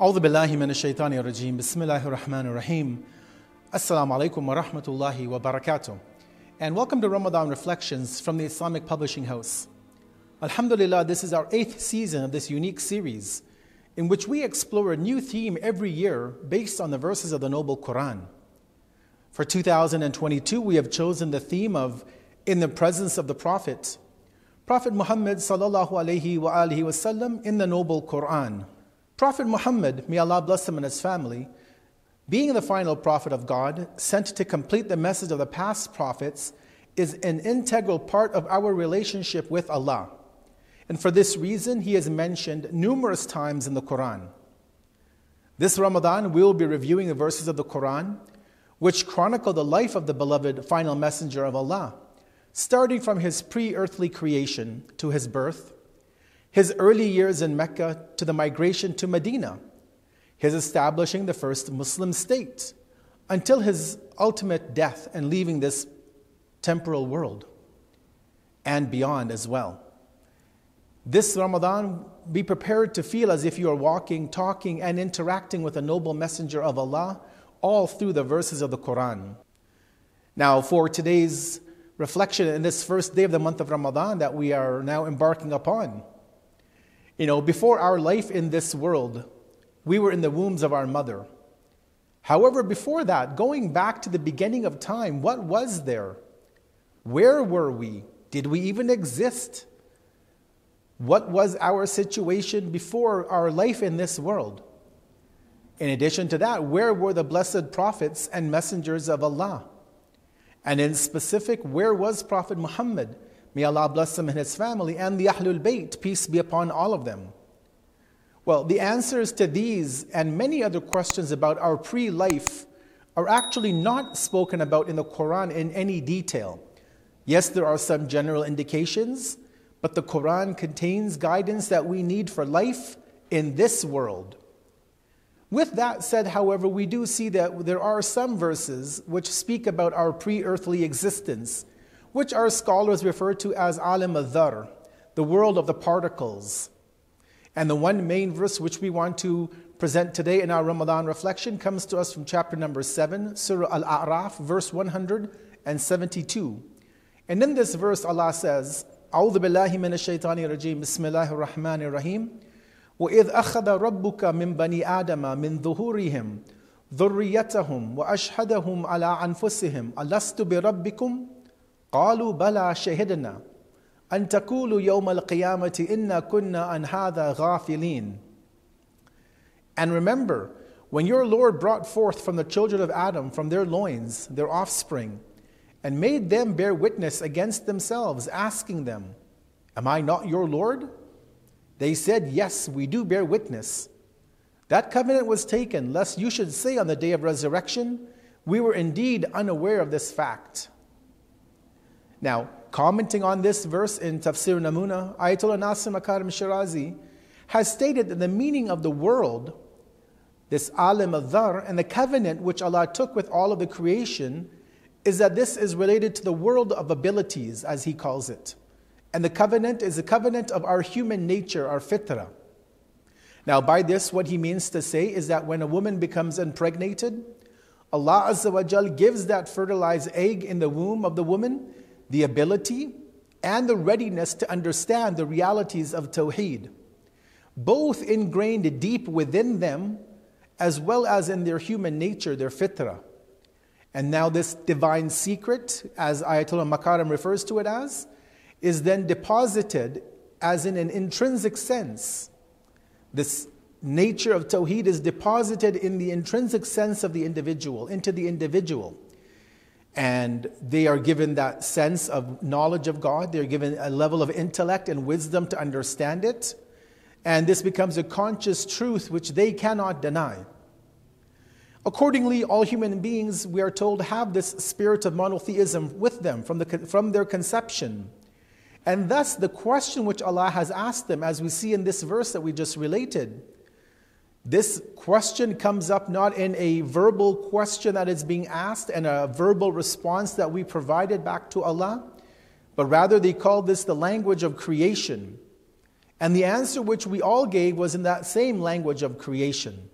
أعوذ بالله من الشيطان الرجيم بسم الله الرحمن الرحيم Assalamu alaikum wa rahmatullahi wa barakatuh and welcome to Ramadan Reflections from the Islamic Publishing House. Alhamdulillah, this is our eighth season of this unique series in which we explore a new theme every year based on the verses of the Noble Quran. For 2022, we have chosen the theme of In the Presence of the Prophet, Prophet Muhammad sallallahu alaihi wa alihi wasallam in the Noble Quran. Prophet Muhammad, may Allah bless him and his family, being the final prophet of God, sent to complete the message of the past prophets, is an integral part of our relationship with Allah. And for this reason, he is mentioned numerous times in the Quran. This Ramadan, we will be reviewing the verses of the Quran which chronicle the life of the beloved final messenger of Allah, starting from his pre earthly creation to his birth, his early years in Mecca to the migration to Medina his establishing the first Muslim state, until his ultimate death and leaving this temporal world and beyond as well. This Ramadan, be prepared to feel as if you are walking, talking, and interacting with a noble messenger of Allah all through the verses of the Quran. Now, for today's reflection in this first day of the month of Ramadan that we are now embarking upon, you know, before our life in this world, we were in the wombs of our mother. However, before that, going back to the beginning of time, what was there? Where were we? Did we even exist? What was our situation before our life in this world? In addition to that, where were the blessed prophets and messengers of Allah? And in specific, where was Prophet Muhammad? May Allah bless him and his family, and the Ahlul Bayt, peace be upon all of them. Well, the answers to these and many other questions about our pre life are actually not spoken about in the Quran in any detail. Yes, there are some general indications, but the Quran contains guidance that we need for life in this world. With that said, however, we do see that there are some verses which speak about our pre earthly existence, which our scholars refer to as alim al the world of the particles. And the one main verse which we want to present today in our Ramadan reflection comes to us from chapter number 7, Surah Al A'raf, verse 172. And in this verse, Allah says, أعوذ بالله من الشيطان الرجيم بسم الله الرحمن الرحيم وإذ أخذ ربك من بني آدم من ظهورهم ذريتهم وأشهدهم على أنفسهم ألست بربكم قالوا بلى شهدنا أن تقولوا يوم القيامة إنا كنا عن هذا غافلين. And remember, when your Lord brought forth from the children of Adam, from their loins, their offspring, and made them bear witness against themselves, asking them, Am I not your Lord? They said, Yes, we do bear witness. That covenant was taken, lest you should say on the day of resurrection, We were indeed unaware of this fact. Now, commenting on this verse in Tafsir Namuna, Ayatollah Nasir Makarim Shirazi has stated that the meaning of the world, this alim al and the covenant which Allah took with all of the creation, is that this is related to the world of abilities, as he calls it. And the covenant is a covenant of our human nature, our fitra. Now, by this, what he means to say is that when a woman becomes impregnated, Allah Azza wa gives that fertilized egg in the womb of the woman the ability and the readiness to understand the realities of Tawheed, both ingrained deep within them as well as in their human nature, their fitrah. And now, this divine secret, as Ayatollah Makarim refers to it as, is then deposited as in an intrinsic sense. This nature of Tawheed is deposited in the intrinsic sense of the individual, into the individual and they are given that sense of knowledge of God. They're given a level of intellect and wisdom to understand it. And this becomes a conscious truth which they cannot deny. Accordingly, all human beings, we are told, have this spirit of monotheism with them from, the, from their conception. And thus, the question which Allah has asked them, as we see in this verse that we just related, this question comes up not in a verbal question that is being asked and a verbal response that we provided back to Allah, but rather they call this the language of creation. And the answer which we all gave was in that same language of creation.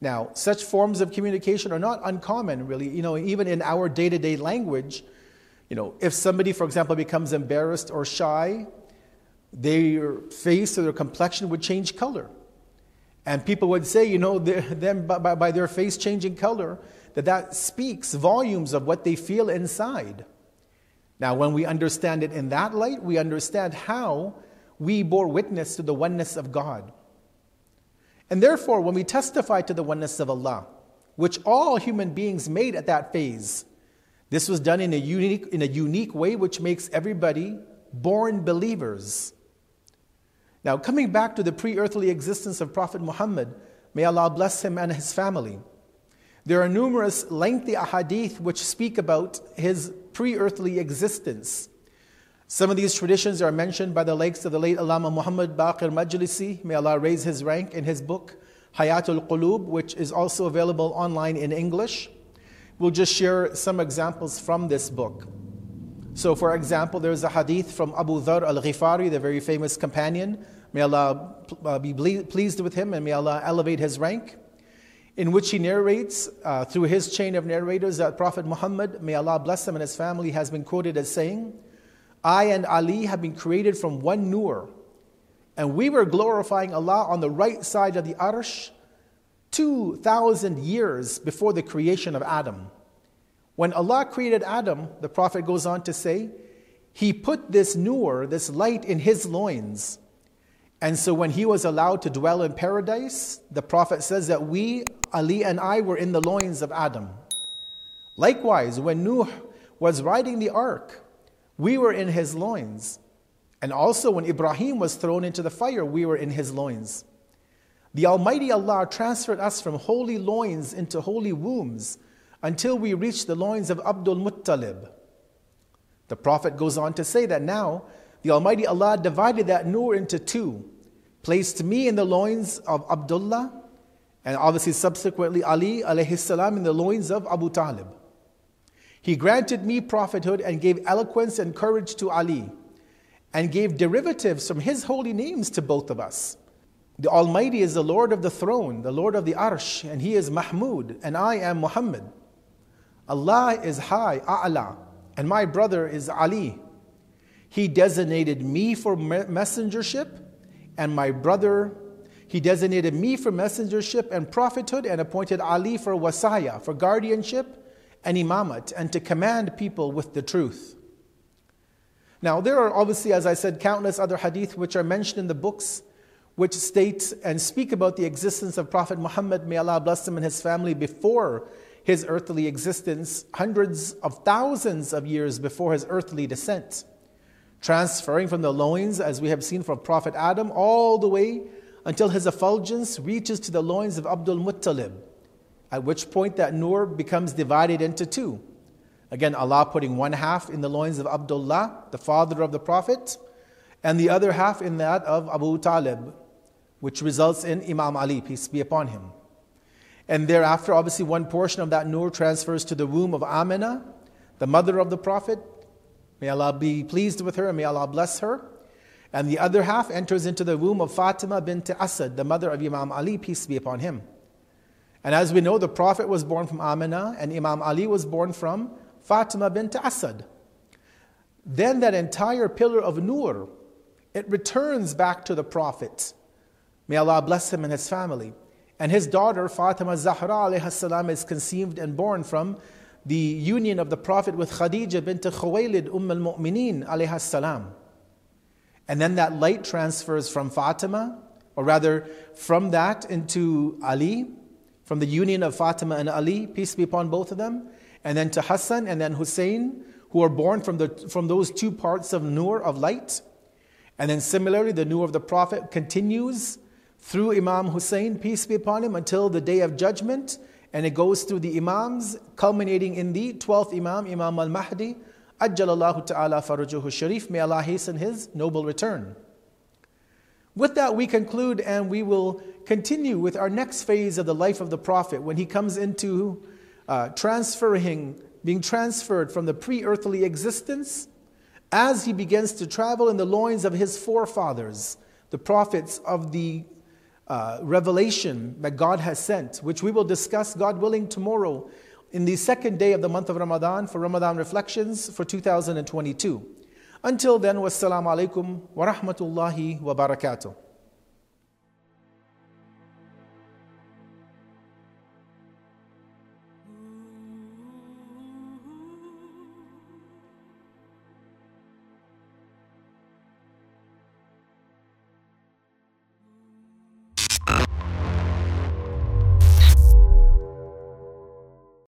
Now, such forms of communication are not uncommon, really. You know, even in our day to day language, you know, if somebody, for example, becomes embarrassed or shy, their face or their complexion would change color. And people would say, you know, them by, by their face changing color, that that speaks volumes of what they feel inside. Now, when we understand it in that light, we understand how we bore witness to the oneness of God. And therefore, when we testify to the oneness of Allah, which all human beings made at that phase, this was done in a unique, in a unique way which makes everybody born believers. Now, coming back to the pre earthly existence of Prophet Muhammad, may Allah bless him and his family. There are numerous lengthy ahadith which speak about his pre earthly existence. Some of these traditions are mentioned by the likes of the late Allama Muhammad Baqir Majlisi, may Allah raise his rank, in his book Hayatul Qulub, which is also available online in English. We'll just share some examples from this book. So, for example, there's a hadith from Abu Dhar al Ghifari, the very famous companion. May Allah uh, be pleased with him and may Allah elevate his rank. In which he narrates uh, through his chain of narrators that Prophet Muhammad, may Allah bless him and his family, has been quoted as saying, I and Ali have been created from one nur, and we were glorifying Allah on the right side of the arsh 2,000 years before the creation of Adam. When Allah created Adam, the Prophet goes on to say, He put this nur, this light, in his loins. And so when he was allowed to dwell in paradise, the Prophet says that we, Ali and I, were in the loins of Adam. Likewise, when Nuh was riding the ark, we were in his loins. And also when Ibrahim was thrown into the fire, we were in his loins. The Almighty Allah transferred us from holy loins into holy wombs until we reach the loins of Abdul Muttalib. The Prophet goes on to say that now the Almighty Allah divided that nur into two, placed me in the loins of Abdullah, and obviously subsequently Ali alayhi salam in the loins of Abu Talib. He granted me prophethood and gave eloquence and courage to Ali, and gave derivatives from his holy names to both of us. The Almighty is the Lord of the throne, the Lord of the arsh, and He is Mahmud, and I am Muhammad. Allah is high, A'la, and my brother is Ali. He designated me for messengership, and my brother, he designated me for messengership and prophethood, and appointed Ali for wasaya, for guardianship and imamat, and to command people with the truth. Now, there are obviously, as I said, countless other hadith which are mentioned in the books which state and speak about the existence of Prophet Muhammad, may Allah bless him and his family, before his earthly existence, hundreds of thousands of years before his earthly descent, transferring from the loins, as we have seen from Prophet Adam, all the way until his effulgence reaches to the loins of Abdul Muttalib, at which point that nur becomes divided into two. Again, Allah putting one half in the loins of Abdullah, the father of the Prophet, and the other half in that of Abu Talib, which results in Imam Ali, peace be upon him. And thereafter, obviously, one portion of that nur transfers to the womb of Amina, the mother of the Prophet. May Allah be pleased with her and may Allah bless her. And the other half enters into the womb of Fatima bint Asad, the mother of Imam Ali, peace be upon him. And as we know, the Prophet was born from Amina, and Imam Ali was born from Fatima bint Asad. Then that entire pillar of nur, it returns back to the Prophet. May Allah bless him and his family. And his daughter, Fatima Zahra salam, is conceived and born from the union of the Prophet with Khadija bint Khuwaylid, Umm al Mu'mineen salam. And then that light transfers from Fatima, or rather from that into Ali, from the union of Fatima and Ali, peace be upon both of them, and then to Hassan and then Hussein, who are born from, the, from those two parts of Nur, of light. And then similarly, the Nur of the Prophet continues through Imam Hussein, peace be upon him, until the day of judgment. And it goes through the Imams, culminating in the 12th Imam, Imam al Mahdi, Ajjalallahu ta'ala farajuhu sharif. May Allah hasten his noble return. With that, we conclude and we will continue with our next phase of the life of the Prophet when he comes into uh, transferring, being transferred from the pre earthly existence as he begins to travel in the loins of his forefathers the prophets of the uh, revelation that God has sent, which we will discuss, God willing, tomorrow in the second day of the month of Ramadan for Ramadan Reflections for 2022. Until then, wassalamu alaikum wa rahmatullahi wa barakatuh.